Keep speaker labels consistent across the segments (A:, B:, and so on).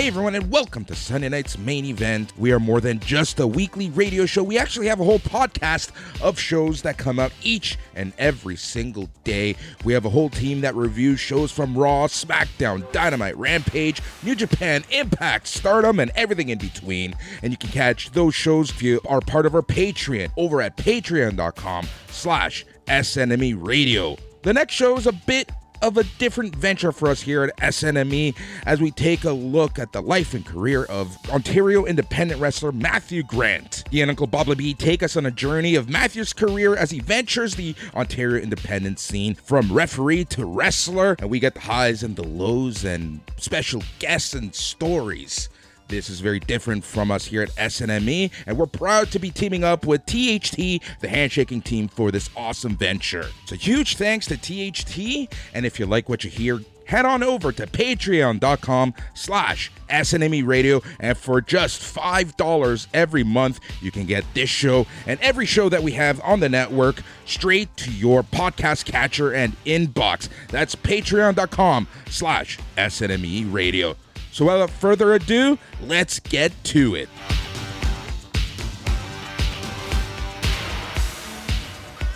A: Hey everyone, and welcome to Sunday night's main event. We are more than just a weekly radio show. We actually have a whole podcast of shows that come out each and every single day. We have a whole team that reviews shows from Raw, SmackDown, Dynamite, Rampage, New Japan, Impact, Stardom, and everything in between. And you can catch those shows if you are part of our Patreon over at patreon.com slash SNME Radio. The next show is a bit of a different venture for us here at SNME as we take a look at the life and career of Ontario independent wrestler Matthew Grant. He and Uncle Bobby B take us on a journey of Matthew's career as he ventures the Ontario independent scene from referee to wrestler, and we get the highs and the lows and special guests and stories. This is very different from us here at SNME, and we're proud to be teaming up with THT, the handshaking team, for this awesome venture. So, huge thanks to THT, and if you like what you hear, head on over to patreon.com slash snme radio and for just $5 every month you can get this show and every show that we have on the network straight to your podcast catcher and inbox that's patreon.com slash snme radio so without further ado, let's get to it.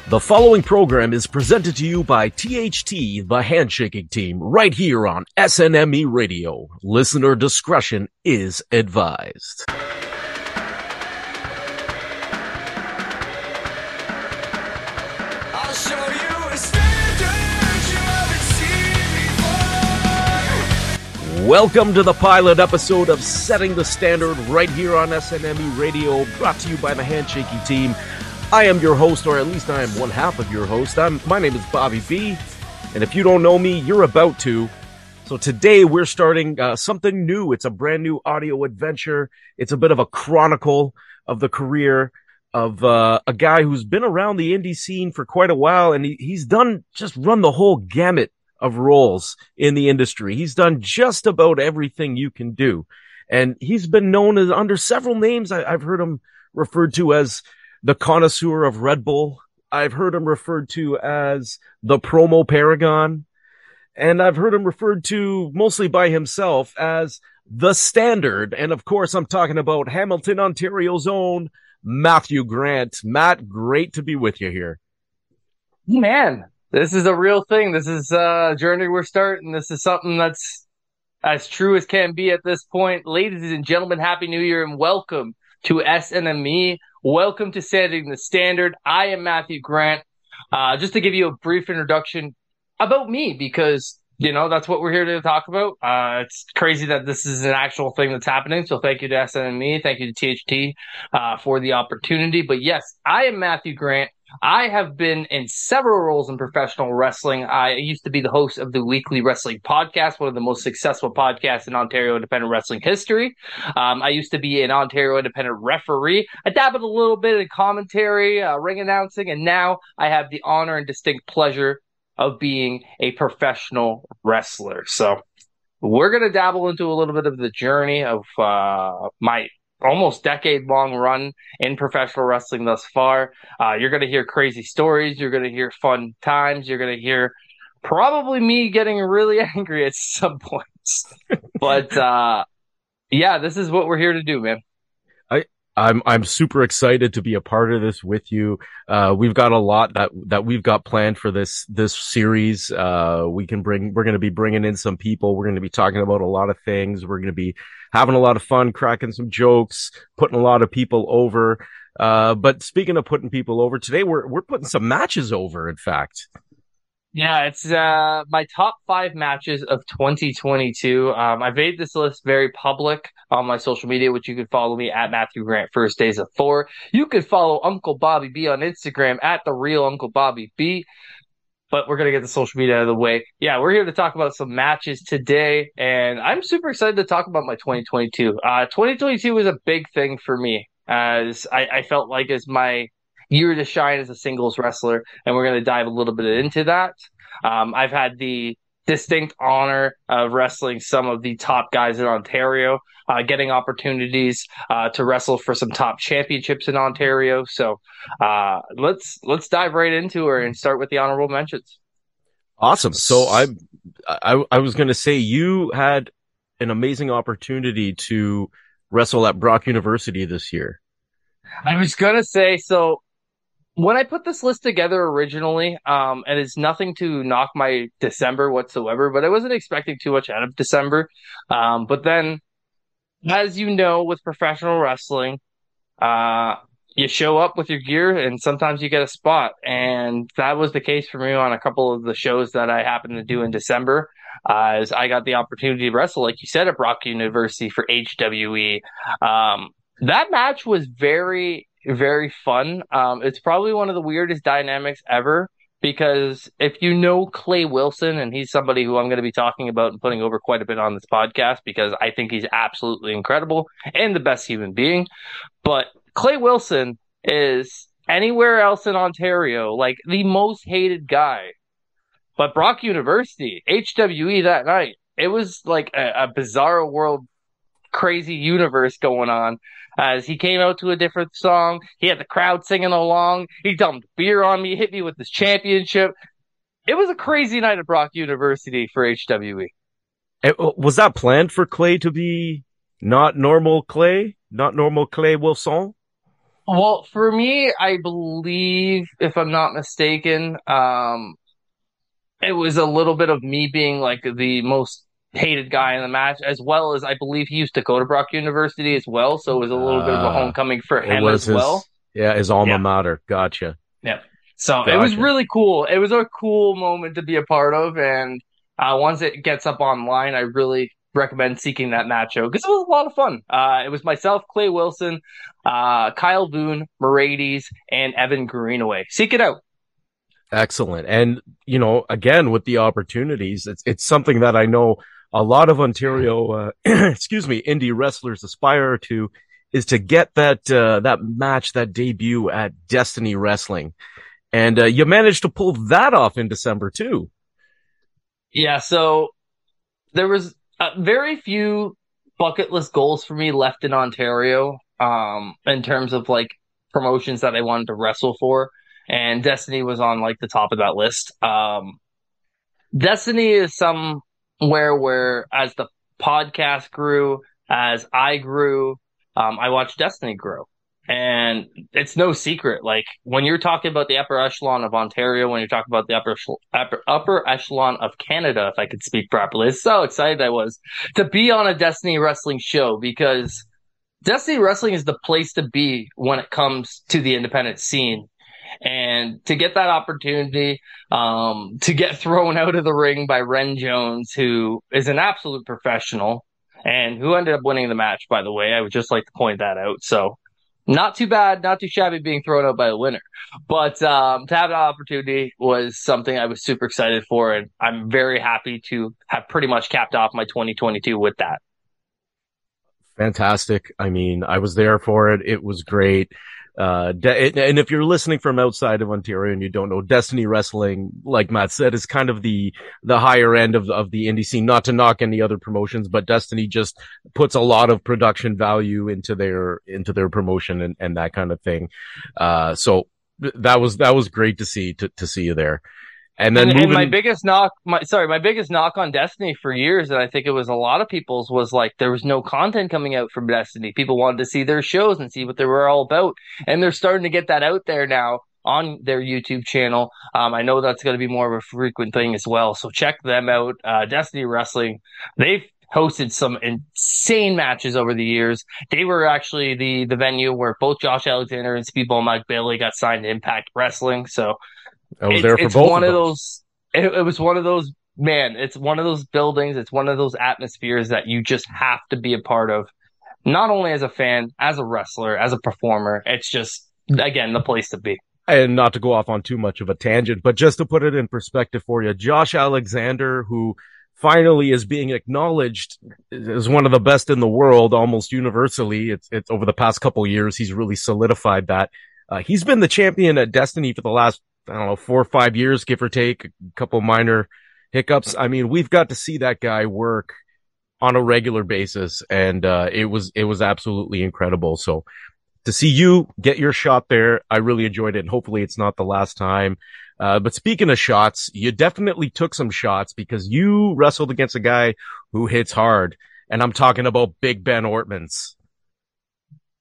B: The following program is presented to you by THT, the handshaking team, right here on SNME Radio. Listener discretion is advised. Welcome to the pilot episode of Setting the Standard right here on SNME Radio, brought to you by the Handshaking Team. I am your host, or at least I am one half of your host. I'm, my name is Bobby B, and if you don't know me, you're about to. So today we're starting uh, something new. It's a brand new audio adventure. It's a bit of a chronicle of the career of uh, a guy who's been around the indie scene for quite a while, and he, he's done just run the whole gamut of roles in the industry. He's done just about everything you can do. And he's been known as under several names. I, have heard him referred to as the connoisseur of Red Bull. I've heard him referred to as the promo paragon. And I've heard him referred to mostly by himself as the standard. And of course, I'm talking about Hamilton, Ontario's own Matthew Grant. Matt, great to be with you here.
C: Man, this is a real thing. This is a journey we're starting. This is something that's as true as can be at this point. Ladies and gentlemen, Happy New Year and welcome to SNME. Welcome to Setting the Standard. I am Matthew Grant. Uh, just to give you a brief introduction about me, because you know that's what we're here to talk about. Uh, it's crazy that this is an actual thing that's happening. So thank you to SNME, thank you to THT uh, for the opportunity. But yes, I am Matthew Grant. I have been in several roles in professional wrestling. I used to be the host of the Weekly Wrestling Podcast, one of the most successful podcasts in Ontario independent wrestling history. Um, I used to be an Ontario independent referee. I dabbled a little bit in commentary, uh, ring announcing, and now I have the honor and distinct pleasure of being a professional wrestler. So we're going to dabble into a little bit of the journey of uh, my almost decade long run in professional wrestling thus far. Uh, you're going to hear crazy stories. You're going to hear fun times. You're going to hear probably me getting really angry at some points. but uh, yeah, this is what we're here to do, man.
B: I'm I'm super excited to be a part of this with you. Uh, we've got a lot that that we've got planned for this this series. Uh, we can bring we're going to be bringing in some people. We're going to be talking about a lot of things. We're going to be having a lot of fun, cracking some jokes, putting a lot of people over. Uh, but speaking of putting people over, today we're we're putting some matches over. In fact,
C: yeah, it's uh, my top five matches of 2022. Um, I've made this list very public on my social media, which you can follow me at Matthew Grant First Days of Four. You can follow Uncle Bobby B on Instagram at the real Uncle Bobby B. But we're gonna get the social media out of the way. Yeah, we're here to talk about some matches today, and I'm super excited to talk about my 2022. Uh, 2022 was a big thing for me, as I, I felt like as my year to shine as a singles wrestler, and we're going to dive a little bit into that. Um, I've had the distinct honor of wrestling some of the top guys in Ontario, uh, getting opportunities uh, to wrestle for some top championships in Ontario. So uh, let's let's dive right into her and start with the honorable mentions.
B: Awesome. So I I, I was going to say you had an amazing opportunity to wrestle at Brock University this year.
C: I was gonna say so. When I put this list together originally, um, and it's nothing to knock my December whatsoever, but I wasn't expecting too much out of December. Um, but then, as you know, with professional wrestling, uh, you show up with your gear and sometimes you get a spot. And that was the case for me on a couple of the shows that I happened to do in December. Uh, as I got the opportunity to wrestle, like you said, at Brock University for HWE. Um, that match was very, very fun. Um, it's probably one of the weirdest dynamics ever because if you know Clay Wilson, and he's somebody who I'm going to be talking about and putting over quite a bit on this podcast because I think he's absolutely incredible and the best human being. But Clay Wilson is anywhere else in Ontario like the most hated guy. But Brock University, HWE that night, it was like a, a bizarre world, crazy universe going on. As he came out to a different song, he had the crowd singing along. He dumped beer on me, hit me with his championship. It was a crazy night at Brock University for HWE.
B: It, was that planned for Clay to be not normal Clay, not normal Clay Wilson?
C: Well, for me, I believe, if I'm not mistaken, um, it was a little bit of me being like the most hated guy in the match, as well as I believe he used to go to Brock University as well, so it was a little uh, bit of a ah, homecoming for him as
B: his,
C: well.
B: Yeah, his alma yeah. mater. Gotcha.
C: Yeah. So gotcha. it was really cool. It was a cool moment to be a part of, and uh, once it gets up online, I really recommend seeking that match out because it was a lot of fun. Uh, it was myself, Clay Wilson, uh, Kyle Boone, Mercedes, and Evan Greenaway. Seek it out.
B: Excellent. And, you know, again, with the opportunities, it's, it's something that I know a lot of Ontario, uh, excuse me, indie wrestlers aspire to is to get that, uh, that match, that debut at Destiny Wrestling. And, uh, you managed to pull that off in December too.
C: Yeah. So there was uh, very few bucket list goals for me left in Ontario um, in terms of like promotions that I wanted to wrestle for. And Destiny was on like the top of that list. Um, Destiny is somewhere where where as the podcast grew, as I grew, um, I watched Destiny grow. And it's no secret. Like when you're talking about the upper echelon of Ontario, when you're talking about the upper, upper, upper echelon of Canada, if I could speak properly, so excited I was to be on a Destiny wrestling show because Destiny wrestling is the place to be when it comes to the independent scene. And to get that opportunity, um, to get thrown out of the ring by Ren Jones, who is an absolute professional and who ended up winning the match, by the way. I would just like to point that out. So not too bad, not too shabby being thrown out by the winner. But um, to have that opportunity was something I was super excited for, and I'm very happy to have pretty much capped off my 2022 with that.
B: Fantastic. I mean, I was there for it. It was great. Uh, de- and if you're listening from outside of Ontario and you don't know, Destiny Wrestling, like Matt said, is kind of the, the higher end of, of the indie scene, not to knock any other promotions, but Destiny just puts a lot of production value into their, into their promotion and, and that kind of thing. Uh, so that was, that was great to see, to, to see you there. And then
C: and,
B: moving...
C: and my biggest knock, my sorry, my biggest knock on Destiny for years, and I think it was a lot of people's, was like there was no content coming out from Destiny. People wanted to see their shows and see what they were all about, and they're starting to get that out there now on their YouTube channel. Um, I know that's going to be more of a frequent thing as well, so check them out. Uh, Destiny Wrestling, they've hosted some insane matches over the years. They were actually the the venue where both Josh Alexander and Speedball Mike Bailey got signed to Impact Wrestling. So
B: I was it, there for it's both.
C: One
B: of,
C: those. It, it was one of those. Man, it's one of those buildings. It's one of those atmospheres that you just have to be a part of. Not only as a fan, as a wrestler, as a performer. It's just again the place to be
B: and not to go off on too much of a tangent, but just to put it in perspective for you, Josh Alexander, who finally is being acknowledged as one of the best in the world almost universally. It's, it's over the past couple years. He's really solidified that. Uh, he's been the champion at Destiny for the last I don't know, four or five years, give or take, a couple minor hiccups. I mean, we've got to see that guy work on a regular basis, and uh, it was it was absolutely incredible. So to see you get your shot there, I really enjoyed it, and hopefully it's not the last time. Uh, but speaking of shots, you definitely took some shots because you wrestled against a guy who hits hard. and I'm talking about Big Ben Ortmans.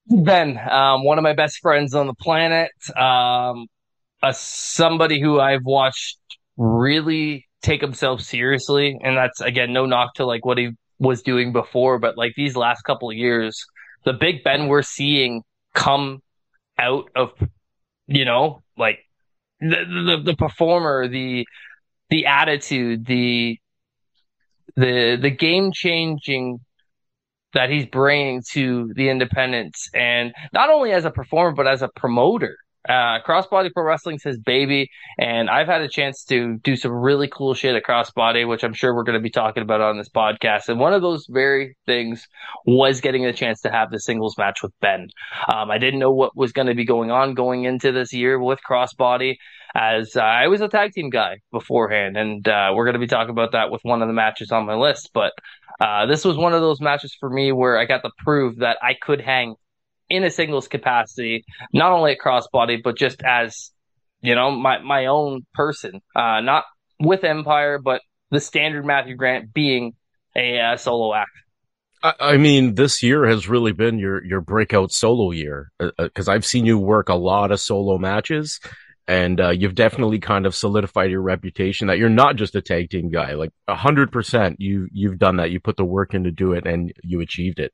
C: Ben, um, one of my best friends on the planet, um, a, somebody who I've watched really take himself seriously, and that's again no knock to like what he was doing before, but like these last couple of years, the Big Ben we're seeing come out of, you know, like the the, the performer, the the attitude, the the the game changing that he's bringing to the independents. And not only as a performer but as a promoter uh, Crossbody Pro Wrestling's his baby, and I've had a chance to do some really cool shit at Crossbody, which I'm sure we're going to be talking about on this podcast. And one of those very things was getting a chance to have the singles match with Ben. Um, I didn't know what was going to be going on going into this year with Crossbody, as uh, I was a tag team guy beforehand, and uh, we're going to be talking about that with one of the matches on my list. But uh, this was one of those matches for me where I got to prove that I could hang in a singles capacity, not only at crossbody, but just as, you know, my, my own person, uh, not with Empire, but the standard Matthew Grant being a uh, solo act.
B: I mean, this year has really been your your breakout solo year because uh, uh I've seen you work a lot of solo matches, and uh, you've definitely kind of solidified your reputation that you're not just a tag team guy. Like hundred percent, you you've done that. You put the work in to do it, and you achieved it.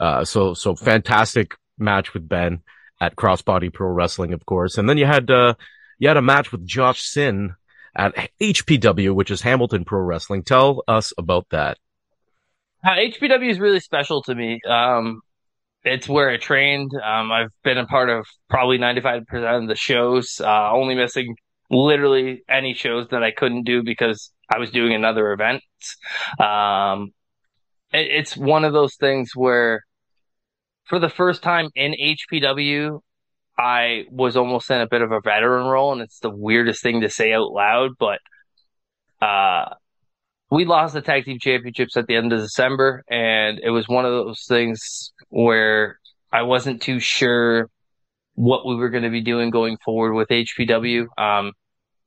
B: Uh, so so fantastic match with Ben at Crossbody Pro Wrestling, of course, and then you had uh, you had a match with Josh Sin at HPW, which is Hamilton Pro Wrestling. Tell us about that.
C: Uh, HPW is really special to me. Um, it's where I trained. Um, I've been a part of probably 95% of the shows, uh, only missing literally any shows that I couldn't do because I was doing another event. Um, it, it's one of those things where for the first time in HPW, I was almost in a bit of a veteran role, and it's the weirdest thing to say out loud, but uh, we lost the tag team championships at the end of December, and it was one of those things where I wasn't too sure what we were going to be doing going forward with HPW. Um,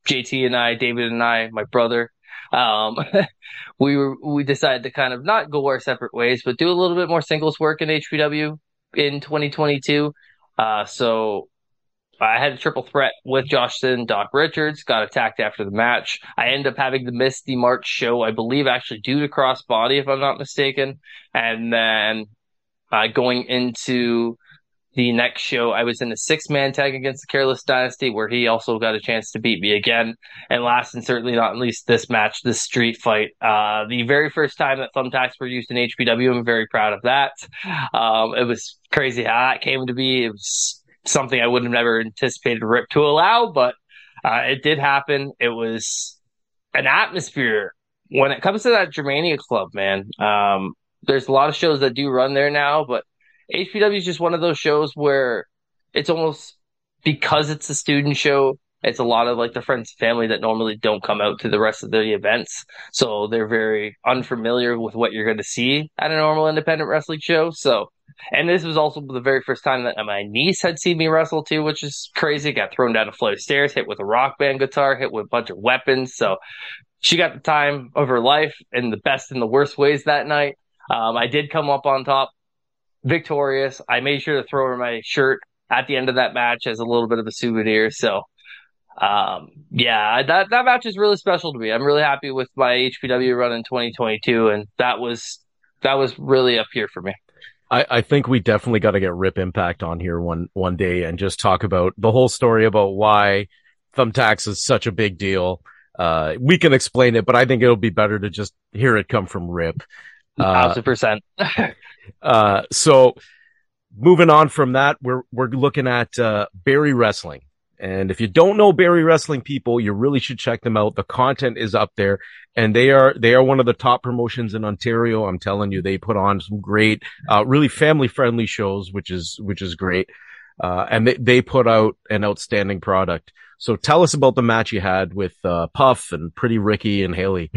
C: JT and I, David and I, my brother, um, we were we decided to kind of not go our separate ways, but do a little bit more singles work in HPW in 2022. Uh, so I had a triple threat with Josh Sin, Doc Richards, got attacked after the match. I ended up having to miss the March show, I believe, actually due to crossbody, if I'm not mistaken. And then uh, going into the next show, I was in a six man tag against the Careless Dynasty, where he also got a chance to beat me again. And last and certainly not least, this match, this street fight. Uh, the very first time that thumbtacks were used in HPW, I'm very proud of that. Um, it was crazy how that came to be. It was something I would have never anticipated Rip to allow, but uh, it did happen. It was an atmosphere when it comes to that Germania club, man. Um, there's a lot of shows that do run there now, but HPW is just one of those shows where it's almost because it's a student show. It's a lot of like the friends and family that normally don't come out to the rest of the events. So they're very unfamiliar with what you're going to see at a normal independent wrestling show. So, and this was also the very first time that my niece had seen me wrestle too, which is crazy. Got thrown down a flight of stairs, hit with a rock band guitar, hit with a bunch of weapons. So she got the time of her life in the best and the worst ways that night. Um, I did come up on top victorious. I made sure to throw her my shirt at the end of that match as a little bit of a souvenir. So, um, yeah, that that match is really special to me. I'm really happy with my HPW run in 2022, and that was that was really up here for me.
B: I, I think we definitely got to get Rip Impact on here one one day and just talk about the whole story about why Thumbtacks is such a big deal. Uh, we can explain it, but I think it'll be better to just hear it come from Rip.
C: Uh, Thousand percent.
B: Uh, so moving on from that, we're, we're looking at, uh, Barrie Wrestling. And if you don't know Barrie Wrestling people, you really should check them out. The content is up there and they are, they are one of the top promotions in Ontario. I'm telling you, they put on some great, uh, really family friendly shows, which is, which is great. Uh, and they, they put out an outstanding product. So tell us about the match you had with, uh, Puff and Pretty Ricky and Haley.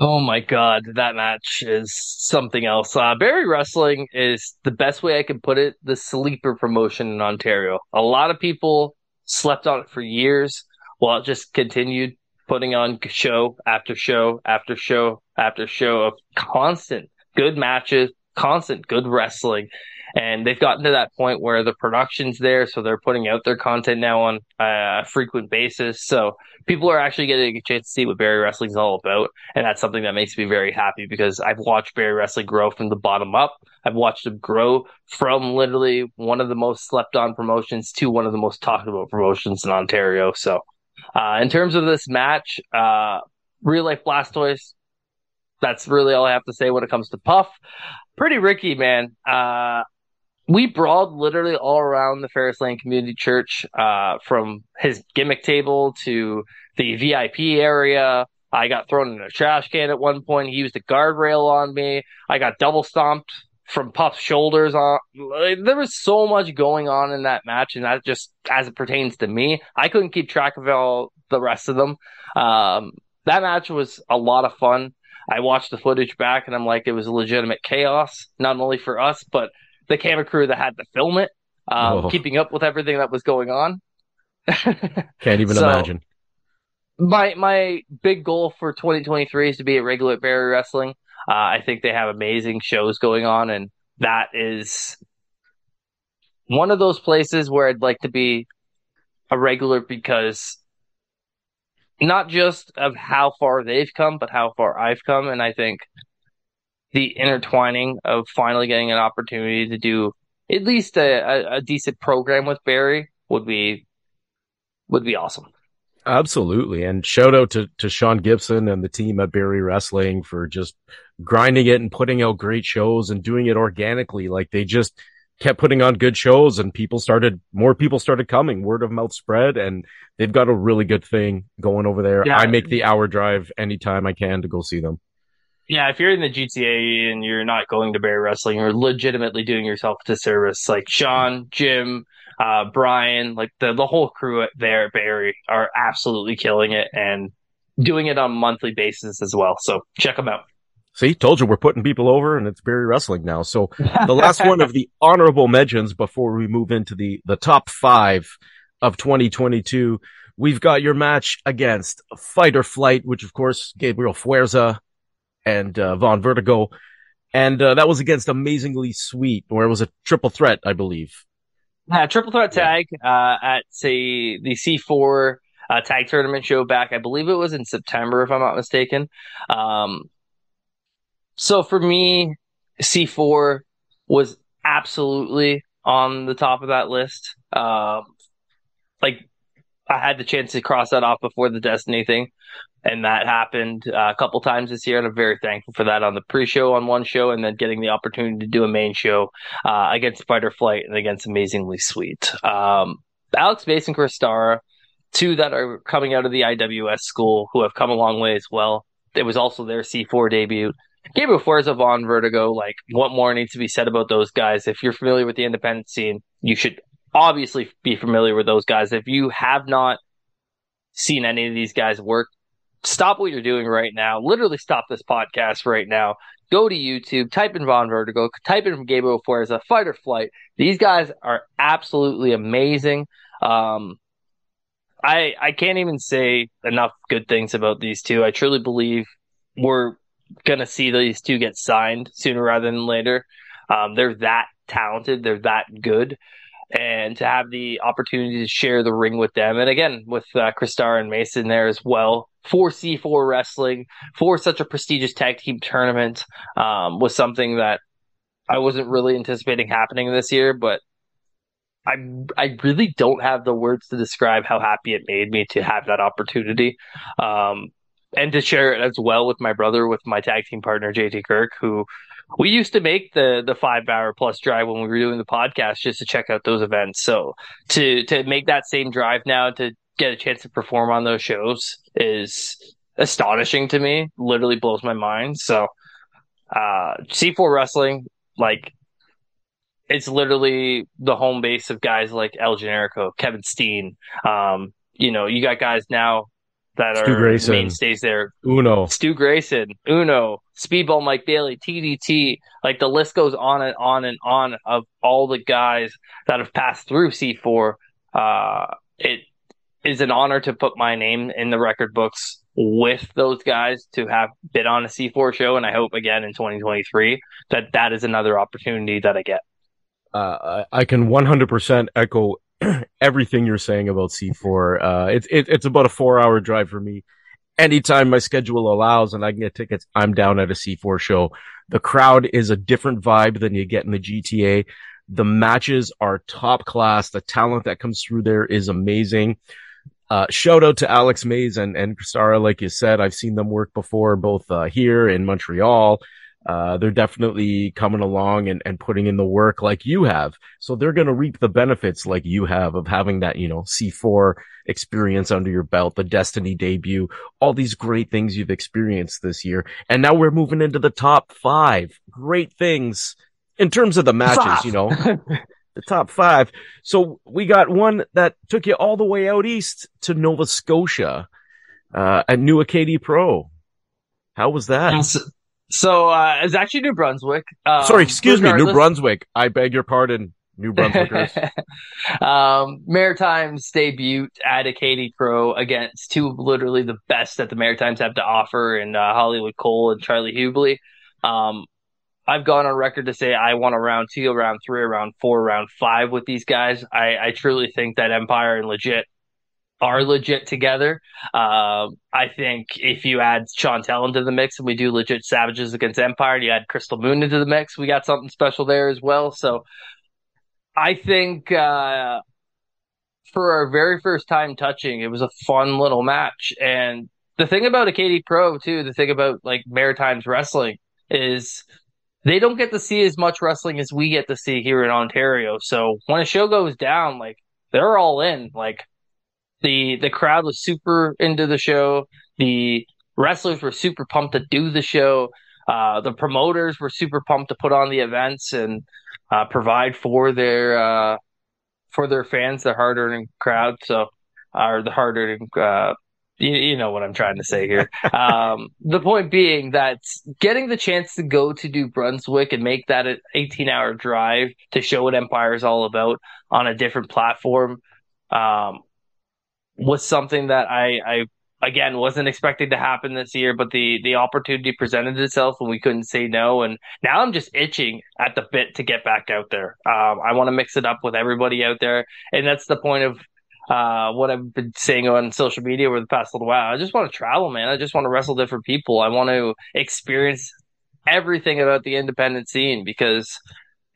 C: Oh my god, that match is something else. Uh, Barrie Wrestling is the best way I can put it. The sleeper promotion in Ontario. A lot of people slept on it for years, while it just continued putting on show after show after show after show of constant good matches, constant good wrestling. And they've gotten to that point where the production's there, so they're putting out their content now on a frequent basis. So people are actually getting a chance to see what Barrie Wrestling is all about, and that's something that makes me very happy because I've watched Barrie Wrestling grow from the bottom up. I've watched them grow from literally one of the most slept on promotions to one of the most talked about promotions in Ontario. So, uh, in terms of this match, uh, real life Blastoise, that's really all I have to say when it comes to Puff. Pretty Ricky, man. Uh, we brawled literally all around the Ferris Lane Community Church, uh, from his gimmick table to the VIP area. I got thrown in a trash can at one point. He used a guardrail on me. I got double stomped from Puff's shoulders on. There was so much going on in that match, and that just as it pertains to me, I couldn't keep track of all the rest of them. Um, that match was a lot of fun. I watched the footage back, and I'm like, it was legitimate chaos, not only for us, but the camera crew that had to film it, um, oh. keeping up with everything that was going on.
B: Can't even so, imagine.
C: My my big goal for 2023 is to be a regular at Barrie Wrestling. Uh, I think they have amazing shows going on, and that is one of those places where I'd like to be a regular because not just of how far they've come, but how far I've come. And I think the intertwining of finally getting an opportunity to do at least a, a, a decent program with Barrie would be would be awesome.
B: Absolutely. And shout out to, to Sean Gibson and the team at Barrie Wrestling for just grinding it and putting out great shows and doing it organically. Like they just kept putting on good shows and people started, more people started coming, word of mouth spread, and they've got a really good thing going over there. Yeah. I make the hour drive anytime I can to go see them
C: yeah, if you're in the GTA and you're not going to Barrie Wrestling, you're legitimately doing yourself a disservice. Like Sean, Jim, uh, Brian, like the the whole crew there at Barrie are absolutely killing it and doing it on a monthly basis as well. So check them out.
B: See, told you we're putting people over, and it's Barrie Wrestling now. So the last one of the honorable mentions before we move into the the top five of 2022. We've got your match against Fight or Flight, which of course Gabriel Fuerza and uh, Von Vertigo. And uh, that was against Amazingly Sweet, where it was a triple threat, I believe.
C: Yeah, triple threat tag uh, at say the C4 uh, tag tournament show back. I believe it was in September, if I'm not mistaken. Um, so for me, C4 was absolutely on the top of that list. Um, like I had the chance to cross that off before the Destiny thing and that happened uh, a couple times this year, and I'm very thankful for that on the pre-show on one show, and then getting the opportunity to do a main show uh, against Fight or Flight and against Amazingly Sweet. Um, Alex Mason, Chris Starr, two that are coming out of the IWS school who have come a long way as well. It was also their C4 debut. Gabriel Fuerza Von Vertigo, like, what more needs to be said about those guys? If you're familiar with the independent scene, you should obviously be familiar with those guys. If you have not seen any of these guys work, stop what you're doing right now. Literally stop this podcast right now. Go to YouTube, type in Von Vertigo, type in Gabriel Fuerza, Fight or Flight. These guys are absolutely amazing. Um, I I can't even say enough good things about these two. I truly believe we're gonna see these two get signed sooner rather than later. Um, they're that talented. They're that good and to have the opportunity to share the ring with them. And again, with uh, Chris Starr and Mason there as well for C4 Wrestling, for such a prestigious tag team tournament, um, was something that I wasn't really anticipating happening this year, but I I really don't have the words to describe how happy it made me to have that opportunity. Um, and to share it as well with my brother, with my tag team partner JT Kirk, who we used to make the the five hour plus drive when we were doing the podcast just to check out those events. So to to make that same drive now to get a chance to perform on those shows is astonishing to me. Literally blows my mind. So uh, C4 Wrestling, like it's literally the home base of guys like El Generico, Kevin Steen. Um, you know, you got guys now that Stu are Grayson, mainstays there.
B: Uno,
C: Stu Grayson, Uno, Speedball Mike Bailey, TDT. Like the list goes on and on and on of all the guys that have passed through C4. Uh, it is an honor to put my name in the record books with those guys to have been on a C4 show. And I hope again in 2023 that that is another opportunity that I get.
B: Uh, I can 100% echo everything you're saying about C4. Uh, it's, it, it's about a four hour drive for me. Anytime my schedule allows and I can get tickets, I'm down at a C4 show. The crowd is a different vibe than you get in the GTA. The matches are top class. The talent that comes through there is amazing. Uh, shout out to Alex Mason and, and Chris Starr. Like you said, I've seen them work before, both, uh, here in Montreal. Uh, they're definitely coming along and, and putting in the work like you have. So they're going to reap the benefits like you have of having that, you know, C4 experience under your belt, the Destiny debut, all these great things you've experienced this year. And now we're moving into the top five great things in terms of the matches, you know. the top five. So we got one that took you all the way out east to Nova Scotia, uh, at New Acadie Pro. How was that?
C: So, so uh, it's actually New Brunswick.
B: Um, Sorry, excuse me, New Brunswick. I beg your pardon, New Brunswickers.
C: um, Maritimes debut at Acadie Pro against two literally the best that the Maritimes have to offer in uh, Hollywood Cole and Charlie Hubley. Um, I've gone on record to say I want a round two, a round three, a round four, a round five with these guys. I, I truly think that Empire and Legit are legit together. Uh, I think if you add Chantel into the mix and we do legit Savages against Empire, and you add Crystal Moon into the mix, we got something special there as well. So I think uh, for our very first time touching, it was a fun little match. And the thing about Acadie Pro too, the thing about like Maritimes wrestling is they don't get to see as much wrestling as we get to see here in Ontario. So when a show goes down, like they're all in. Like the the crowd was super into the show. The wrestlers were super pumped to do the show. Uh, the promoters were super pumped to put on the events and uh, provide for their uh, for their fans, the hard earning crowd. So, or the hard earning uh, you, you know what I'm trying to say here. um, the point being that getting the chance to go to New Brunswick and make that an 18 hour drive to show what Empire is all about on a different platform um, was something that I, I again wasn't expecting to happen this year, but the the opportunity presented itself and we couldn't say no. And now I'm just itching at the bit to get back out there. Um, I want to mix it up with everybody out there, and that's the point of uh, what I've been saying on social media over the past little while. I just want to travel, man. I just want to wrestle different people. I want to experience everything about the independent scene because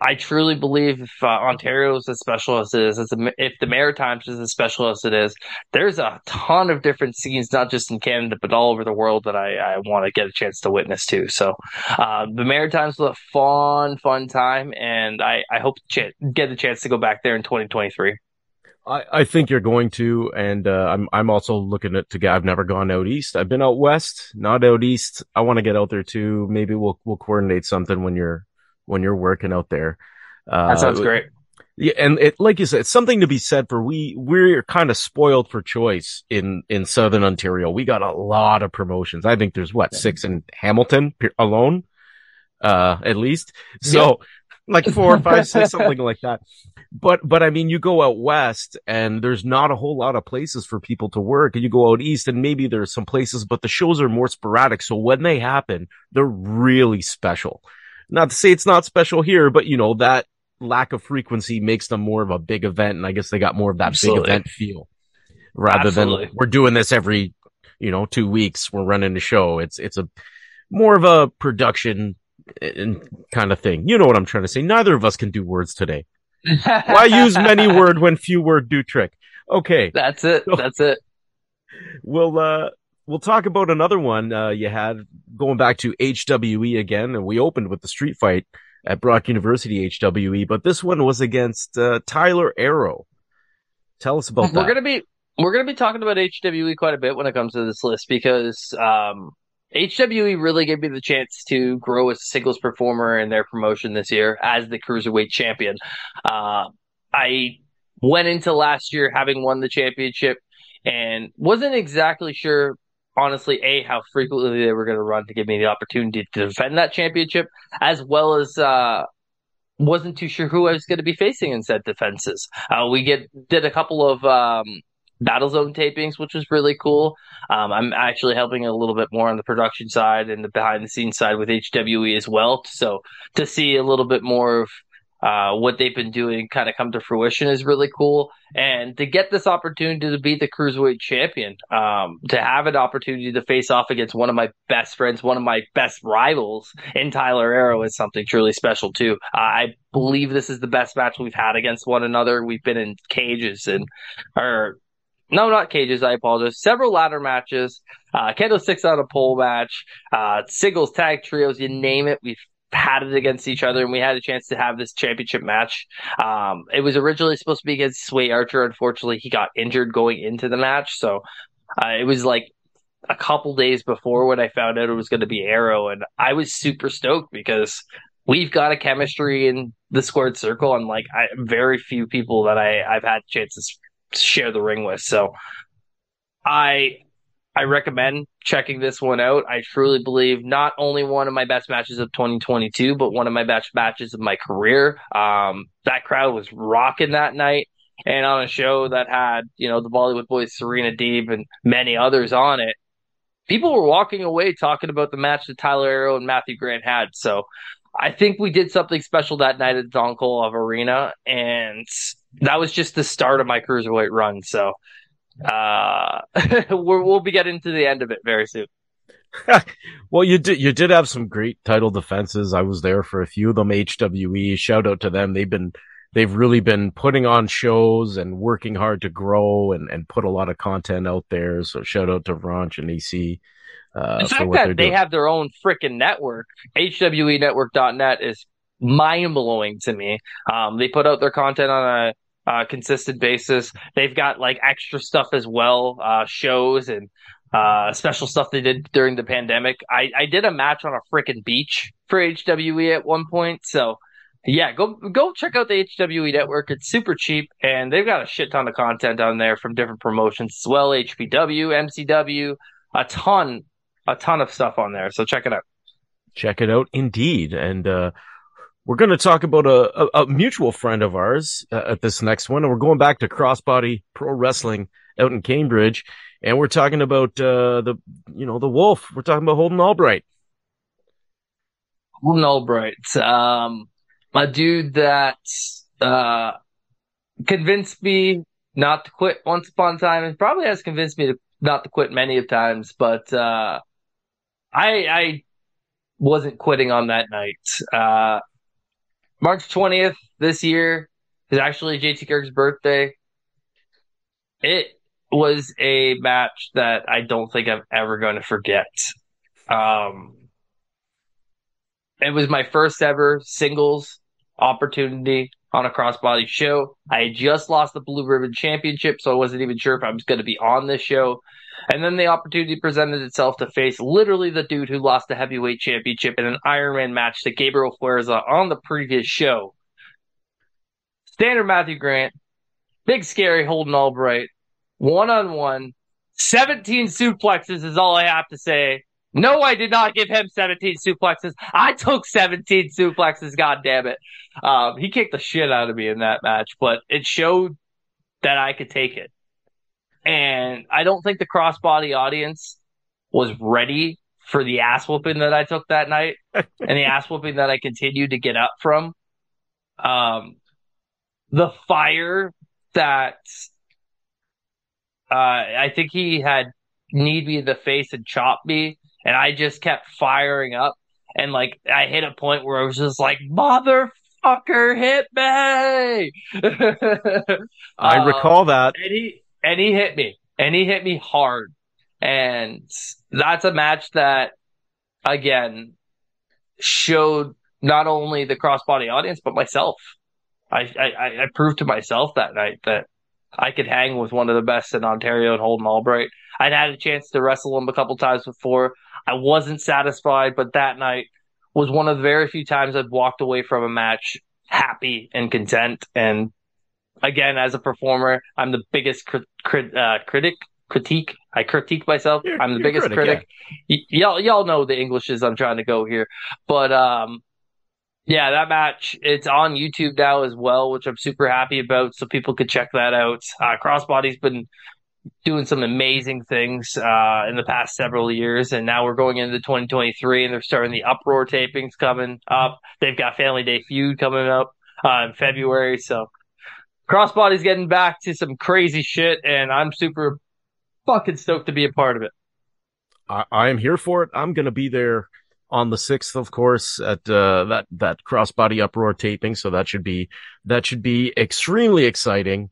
C: I truly believe if uh, Ontario is as special as it is, as if the Maritimes is as special as it is, there's a ton of different scenes, not just in Canada, but all over the world that I, I want to get a chance to witness too. So uh, the Maritimes was a fun, fun time, and I, I hope to ch- get the chance to go back there in 2023.
B: I, I think you're going to, and uh, I'm I'm also looking at to get. I've never gone out east. I've been out west, not out east. I want to get out there too. Maybe we'll we'll coordinate something when you're when you're working out there.
C: Uh, that sounds great.
B: Yeah, and it like you said, it's something to be said for we we're kind of spoiled for choice in in Southern Ontario. We got a lot of promotions. I think there's what six in Hamilton alone, uh, at least. So like four or five, six, something like that. But, but I mean, you go out west and there's not a whole lot of places for people to work. And you go out east and maybe there's some places, but the shows are more sporadic. So when they happen, they're really special. Not to say it's not special here, but you know, that lack of frequency makes them more of a big event. And I guess they got more of that Absolutely. big event feel rather Absolutely. than we're doing this every, you know, two weeks. We're running a show. It's, it's a more of a production and kind of thing. You know what I'm trying to say. Neither of us can do words today. Why use many word when few word do trick? Okay.
C: That's it. So, That's it.
B: We'll, uh, we'll talk about another one, uh, you had going back to HWE again, and we opened with the street fight at Brock University HWE, but this one was against, uh, Tyler Arrow. Tell us about
C: we're
B: that.
C: We're going to be, we're going to be talking about HWE quite a bit when it comes to this list because, um, HWE really gave me the chance to grow as a singles performer in their promotion this year as the cruiserweight champion. Uh, I went into last year having won the championship and wasn't exactly sure, honestly, a how frequently they were going to run to give me the opportunity to defend that championship, as well as uh, wasn't too sure who I was going to be facing in said defenses. Uh, we get did a couple of um, Battlezone tapings, which was really cool. Um, I'm actually helping a little bit more on the production side and the behind the scenes side with HWE as well. So to see a little bit more of uh, what they've been doing kind of come to fruition is really cool. And to get this opportunity to be the cruiserweight champion, um, to have an opportunity to face off against one of my best friends, one of my best rivals in Tyler Arrow is something truly special too. Uh, I believe this is the best match we've had against one another. We've been in cages and, or no, not cages. I apologize. Several ladder matches, uh, six on a pole match, uh, singles, tag trios, you name it. We've had it against each other, and we had a chance to have this championship match. Um, it was originally supposed to be against Sway Archer. Unfortunately, he got injured going into the match, so uh, it was like a couple days before when I found out it was going to be Arrow, and I was super stoked because we've got a chemistry in the squared circle, and like I, very few people that I I've had chances share the ring with. So I I recommend checking this one out. I truly believe not only one of my best matches of 2022, but one of my best matches of my career. Um, that crowd was rocking that night. And on a show that had, you know, the Bollywood boys, Serena Deeb, and many others on it, people were walking away talking about the match that Tyler Arrow and Matthew Grant had. So I think we did something special that night at Don Koloff Arena. And that was just the start of my cruiserweight run. So uh, we'll be getting to the end of it very soon.
B: well, you did you did have some great title defenses. I was there for a few of them. HWE, shout out to them. They've been they've really been putting on shows and working hard to grow and, and put a lot of content out there. So shout out to Ranch and EC.
C: Uh, the fact that they doing. have their own freaking network, HWEnetwork.net is mind blowing to me. Um, they put out their content on a uh, consistent basis. They've got like extra stuff as well, uh, shows and uh, special stuff they did during the pandemic. I, I did a match on a freaking beach for HWE at one point. So yeah, go go check out the HWE network. It's super cheap and they've got a shit ton of content on there from different promotions as well. HPW, MCW, a ton, a ton of stuff on there. So check it out.
B: Check it out indeed. And uh we're going to talk about a, a, a, mutual friend of ours uh, at this next one. And we're going back to Crossbody Pro Wrestling out in Cambridge. And we're talking about, uh, the, you know, the wolf. We're talking about Holden Albright.
C: Holden Albright. Um, a dude that, uh, convinced me not to quit once upon a time and probably has convinced me to not to quit many of times, but, uh, I, I wasn't quitting on that night. Uh, March 20th this year is actually JT Kirk's birthday. It was a match that I don't think I'm ever going to forget. Um, it was my first ever singles opportunity on a crossbody show. I just lost the Blue Ribbon Championship, so I wasn't even sure if I was going to be on this show. And then the opportunity presented itself to face literally the dude who lost the heavyweight championship in an Ironman match to Gabriel Fuerza on the previous show. Standard Matthew Grant, big scary Holden Albright, one on one, 17 suplexes is all I have to say. No, I did not give him 17 suplexes. I took 17 suplexes, god damn it. Um, he kicked the shit out of me in that match, but it showed that I could take it. And I don't think the crossbody audience was ready for the ass whooping that I took that night and the ass whooping that I continued to get up from. Um, the fire that uh, I think he had kneed me in the face and chopped me, and I just kept firing up. And like I hit a point where I was just like, "Motherfucker, hit me!"
B: I um, recall that.
C: And he and he hit me, and he hit me hard, and that's a match that, again, showed not only the crossbody audience but myself. I, I, I proved to myself that night that I could hang with one of the best in Ontario and Holden Albright. I'd had a chance to wrestle him a couple times before. I wasn't satisfied, but that night was one of the very few times I've walked away from a match happy and content. And again, as a performer, I'm the biggest crit, crit, uh, critic. Critique. I critique myself. You're, I'm the biggest critic. critic. Yeah. Y- y'all, y'all know the Englishes I'm trying to go here, but um, yeah, that match it's on YouTube now as well, which I'm super happy about. So people could check that out. Uh, Crossbody's been doing some amazing things uh, in the past several years, and now we're going into 2023, and they're starting the Uproar tapings coming up. They've got Family Day Feud coming up uh, in February, so Crossbody's getting back to some crazy shit, and I'm super fucking stoked to be a part of it.
B: I, am here for it. I'm gonna be there on the sixth, of course, at uh, that that crossbody uproar taping. So that should be that should be extremely exciting.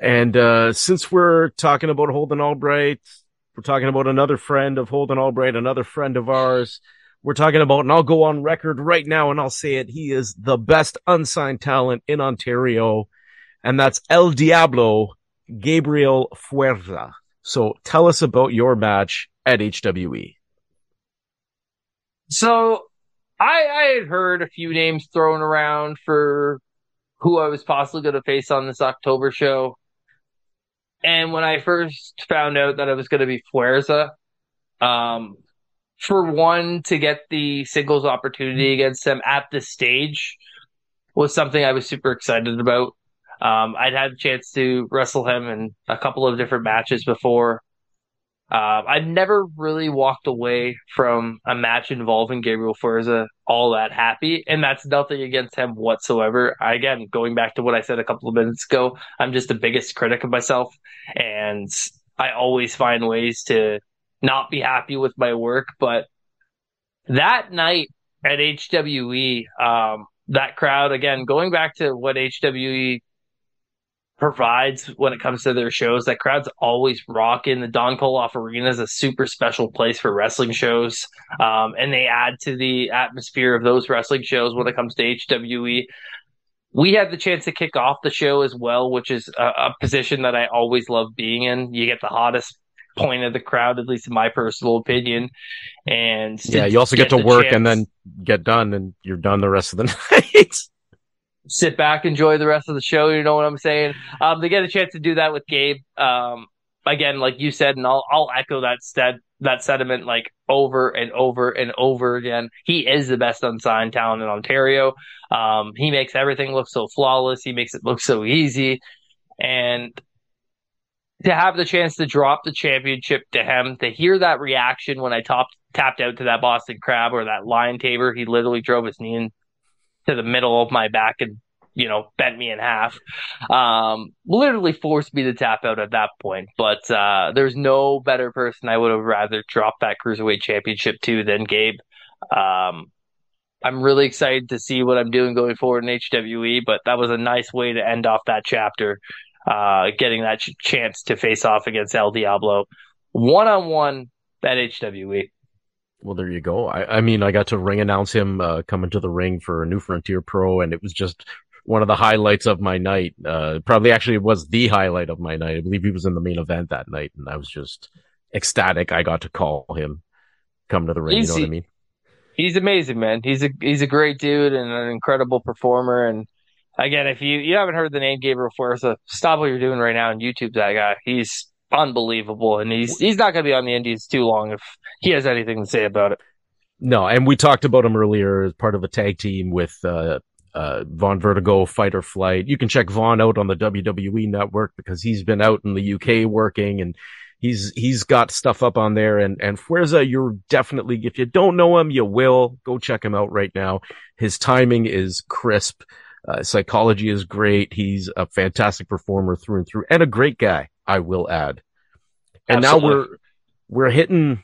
B: And uh, since we're talking about Holden Albright, we're talking about another friend of Holden Albright, another friend of ours. We're talking about, and I'll go on record right now and I'll say it. He is the best unsigned talent in Ontario, and that's El Diablo, Gabriel Fuerza. So tell us about your match at HWE.
C: So I, I had heard a few names thrown around for who I was possibly going to face on this October show. And when I first found out that it was going to be Fuerza, um, for one, to get the singles opportunity against them at this stage was something I was super excited about. Um, I'd had a chance to wrestle him in a couple of different matches before. Uh, I've never really walked away from a match involving Gabriel Fuerza all that happy, and that's nothing against him whatsoever. I, again, going back to what I said a couple of minutes ago, I'm just the biggest critic of myself, and I always find ways to not be happy with my work. But that night at HWE, um, that crowd again, going back to what HWE provides when it comes to their shows. That crowd's always rocking. The Don Koloff Arena is a super special place for wrestling shows, um, and they add to the atmosphere of those wrestling shows when it comes to HWE. We had the chance to kick off the show as well, which is a, a position that I always love being in. You get the hottest point of the crowd, at least in my personal opinion. And
B: yeah, you also get, get to work chance. and then get done, and you're done the rest of the night
C: sit back, enjoy the rest of the show. You know what I'm saying? Um, they get a chance to do that with Gabe. Um, again, like you said, and I'll I'll echo that stead that sentiment like over and over and over again. He is the best unsigned talent in Ontario. Um, he makes everything look so flawless. He makes it look so easy, and to have the chance to drop the championship to him, to hear that reaction when I topped, tapped out to that Boston Crab or that Lion Tamer, he literally drove his knee in to the middle of my back and you know bent me in half. Um literally forced me to tap out at that point. But uh there's no better person i would have rather dropped that cruiserweight championship to than gabe. Um i'm really excited to see what i'm doing going forward in hwe but that was a nice way to end off that chapter uh getting that ch- chance to face off against el diablo one-on-one at hwe
B: well, there you go. I, I mean, I got to ring announce him uh, coming to the ring for a New Frontier Pro, and it was just one of the highlights of my night. Uh, probably actually it was the highlight of my night. I believe he was in the main event that night, and I was just ecstatic. I got to call him come to the ring. You know what I mean?
C: He's amazing, man. He's a he's a great dude and an incredible performer. And again, if you you haven't heard the name Gabriel Fuerza, stop what you're doing right now and YouTube that guy. He's unbelievable, and he's he's not going to be on the Indies too long if he has anything to say about it.
B: No, and we talked about him earlier as part of a tag team with uh, uh, Vaughn Vertigo, Fight or Flight. You can check Vaughn out on the WWE network because he's been out in the UK working and he's he's got stuff up on there. And and Fuerza, you're definitely if you don't know him, you will go check him out right now. His timing is crisp. Uh, psychology is great. He's a fantastic performer through and through, and a great guy. I will add. And Absolutely. now we're we're hitting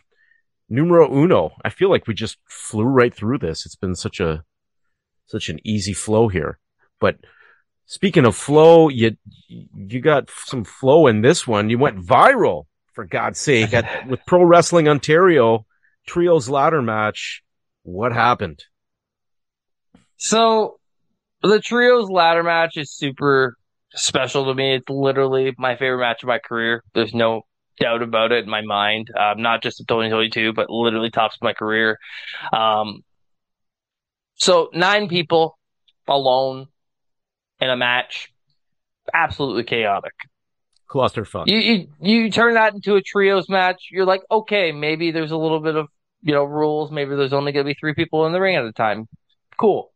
B: numero uno. I feel like we just flew right through this. It's been such a such an easy flow here. But speaking of flow, you you got some flow in this one. You went viral for God's sake at, with Pro Wrestling Ontario trios ladder match. What happened?
C: So the trios ladder match is super special to me. It's literally my favorite match of my career. There's no doubt about it in my mind. Um, not just of 2022, but literally tops my career. Um, so nine people alone in a match, absolutely chaotic.
B: Clusterfuck.
C: You, you you turn that into a trios match. You're like, okay, maybe there's a little bit of you know rules. Maybe there's only going to be three people in the ring at a time. Cool.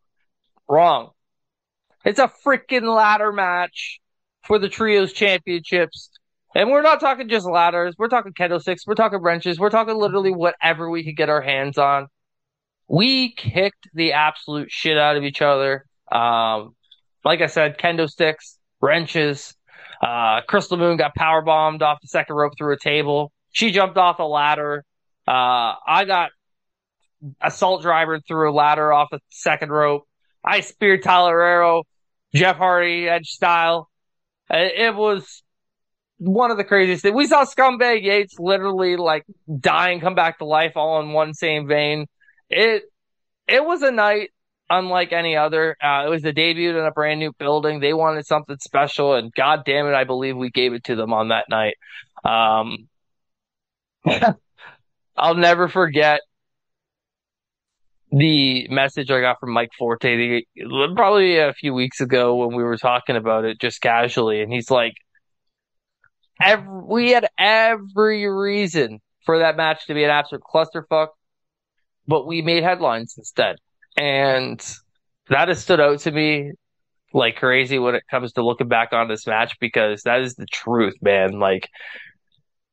C: Wrong. It's a freaking ladder match for the trios championships And we're not talking just ladders. We're talking kendo sticks. We're talking wrenches. We're talking literally whatever we could get our hands on. We kicked the absolute shit out of each other. Um, like I said, kendo sticks, wrenches. Uh, Crystal Moon got power bombed off the second rope through a table. She jumped off a ladder. Uh, I got assault driver through a ladder off the second rope. I speared Tyler Arrow, Jeff Hardy edge style. It was one of the craziest things. We saw Scumbag Yates literally like dying, come back to life all in one same vein. It it was a night unlike any other. Uh, it was the debut in a brand new building. They wanted something special, and God damn it, I believe we gave it to them on that night. Um, I'll never forget the message I got from Mike Forte the, probably a few weeks ago when we were talking about it just casually, and he's like, every, "We had every reason for that match to be an absolute clusterfuck, but we made headlines instead." And that has stood out to me like crazy when it comes to looking back on this match because that is the truth, man. Like,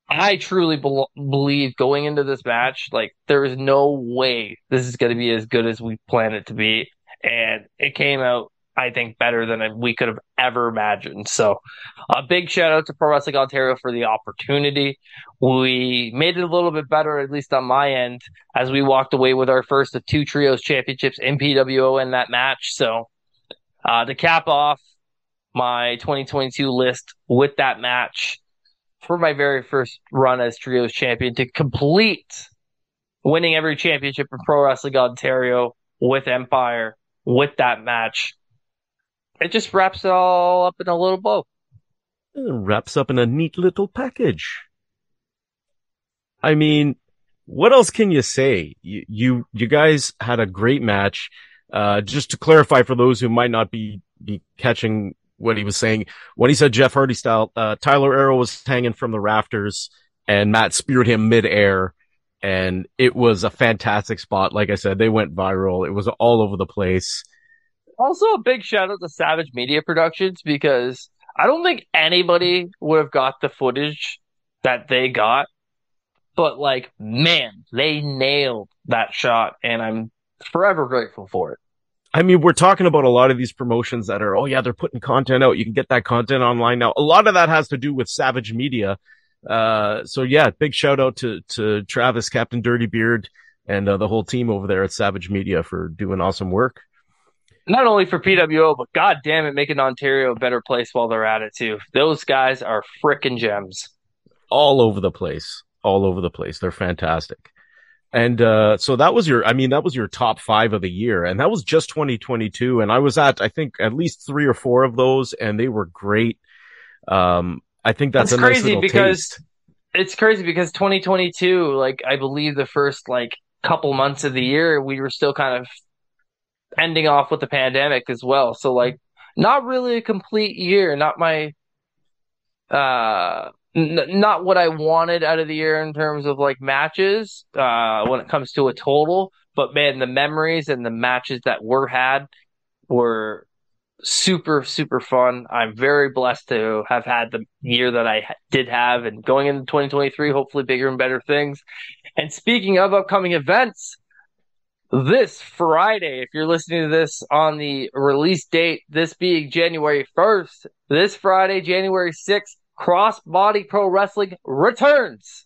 C: I truly be- believe going into this match, like, there is no way this is going to be as good as we planned it to be. And it came out I think, better than we could have ever imagined. So, a big shout out to Pro Wrestling Ontario for the opportunity. We made it a little bit better, at least on my end, as we walked away with our first of two trios championships in PWO in that match. So, uh, to cap off my 2022 list with that match for my very first run as trios champion to complete winning every championship in Pro Wrestling Ontario with Empire with that match it just wraps it all up in a little bow.
B: It wraps up in a neat little package. I mean, what else can you say? You, you, you guys had a great match. Uh, just to clarify for those who might not be, be catching what he was saying, when he said Jeff Hardy style, uh, Tyler Arrow was hanging from the rafters and Matt speared him midair and it was a fantastic spot. Like I said, they went viral. It was all over the place
C: also a big shout out to Savage Media Productions because I don't think anybody would have got the footage that they got. But like, man, they nailed that shot, and I'm forever grateful for it.
B: I mean, we're talking about a lot of these promotions that are, oh yeah, they're putting content out. You can get that content online now. A lot of that has to do with Savage Media. Uh, so yeah, big shout out to, to Travis, Captain Dirty Beard, and uh, the whole team over there at Savage Media for doing awesome work
C: not only for PWO, but god damn it, making Ontario a better place while they're at it too. Those guys are freaking gems.
B: All over the place. All over the place. They're fantastic. And uh, so that was your, I mean, that was your top five of the year. And that was just 2022. And I was at, I think, at least three or four of those, and they were great. Um, I think that's, that's crazy because taste.
C: it's crazy because 2022, like, I believe the first, like, couple months of the year, we were still kind of ending off with the pandemic as well. So like not really a complete year, not my uh n- not what I wanted out of the year in terms of like matches uh when it comes to a total, but man, the memories and the matches that were had were super super fun. I'm very blessed to have had the year that I did have and going into 2023 hopefully bigger and better things. And speaking of upcoming events, this Friday, if you're listening to this on the release date, this being January 1st, this Friday, January 6th, Crossbody Pro Wrestling returns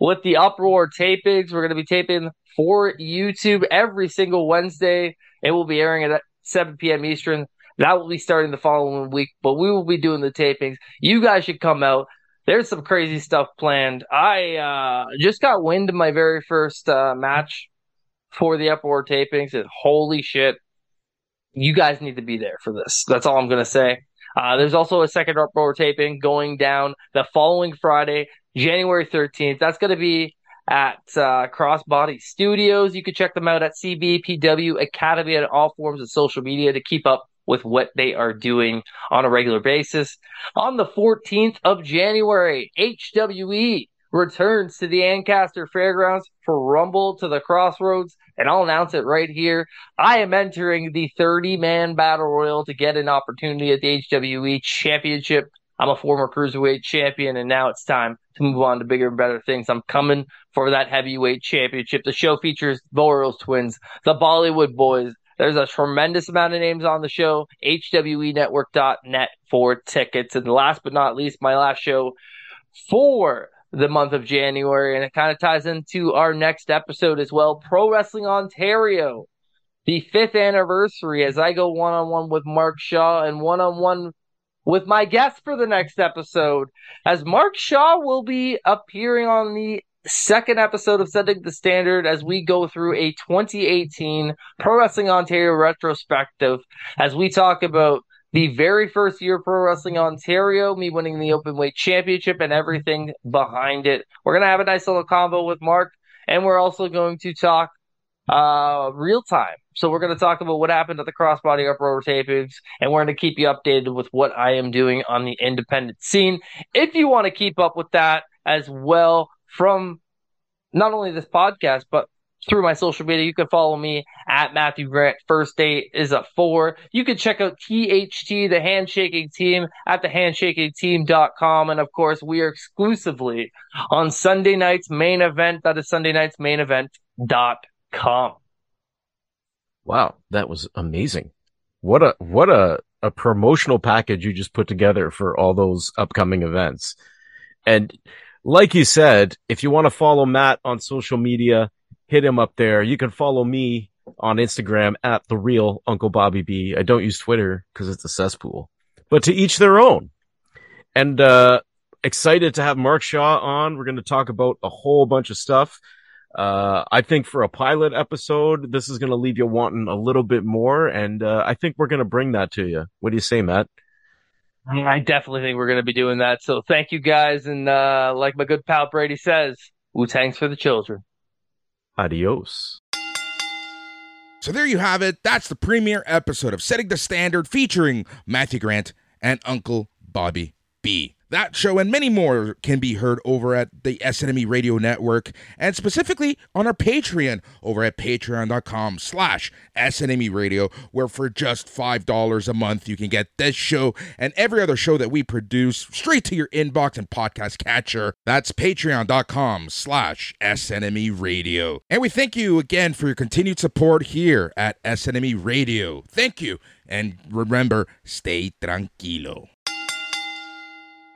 C: with the Uproar tapings. We're going to be taping for YouTube every single Wednesday. It will be airing at 7 p.m. Eastern. That will be starting the following week, but we will be doing the tapings. You guys should come out. There's some crazy stuff planned. I uh, just got wind of my very first uh, match for the Uproar tapings and holy shit, you guys need to be there for this. That's all I'm going to say. Uh, there's also a second Uproar taping going down the following Friday, January 13th. That's going to be at uh, Crossbody Studios. You can check them out at CBPW Academy and all forms of social media to keep up with what they are doing on a regular basis. On the 14th of January, HWE returns to the Ancaster Fairgrounds for Rumble to the Crossroads, and I'll announce it right here. I am entering the 30 man battle royal to get an opportunity at the HWE Championship. I'm a former cruiserweight champion, and now it's time to move on to bigger and better things. I'm coming for that heavyweight championship. The show features the Orioles twins, the Bollywood boys. There's a tremendous amount of names on the show. HWE HWEnetwork.net for tickets. And last but not least, my last show for the month of January, and it kind of ties into our next episode as well. Pro Wrestling Ontario, the fifth anniversary, as I go one on one with Mark Shaw and one on one with my guest for the next episode, as Mark Shaw will be appearing on the second episode of Setting the Standard as we go through a 2018 Pro Wrestling Ontario retrospective as we talk about the very first year Pro Wrestling Ontario, me winning the open weight championship and everything behind it. We're gonna have a nice little combo with Mark, and we're also going to talk uh real time. So we're gonna talk about what happened at the crossbody uproar tapings, and we're gonna keep you updated with what I am doing on the independent scene. If you want to keep up with that as well from not only this podcast, but through my social media. You can follow me at Matthew Grant. First date is a four. You can check out THT, the handshaking team, at thehandshakingteam.com. And of course, we are exclusively on Sunday night's main event. That is Sunday night's main event.com.
B: Wow, that was amazing. What a what a, a promotional package you just put together for all those upcoming events. And like you said, if you want to follow Matt on social media, hit him up there. You can follow me on Instagram at the real Uncle Bobby B. I don't use Twitter because it's a cesspool, but to each their own. And uh, excited to have Mark Shaw on. We're going to talk about a whole bunch of stuff. Uh, I think for a pilot episode, this is going to leave you wanting a little bit more, and uh, I think we're going to bring that to you. What do you say, Matt?
C: I definitely think we're going to be doing that. So thank you guys, and uh, like my good pal Brady says, Wu Tang's for the children.
B: Adios.
A: So there you have it. That's the premiere episode of Setting the Standard featuring Matthew Grant and Uncle Bobby B. That show and many more can be heard over at the SNME Radio Network and specifically on our Patreon over at patreon.com slash SNME Radio, where for just $5 a month you can get this show and every other show that we produce straight to your inbox and podcast catcher. That's patreon.com slash SNME Radio. And we thank you again for your continued support here at SNME Radio. Thank you. And remember, stay tranquilo.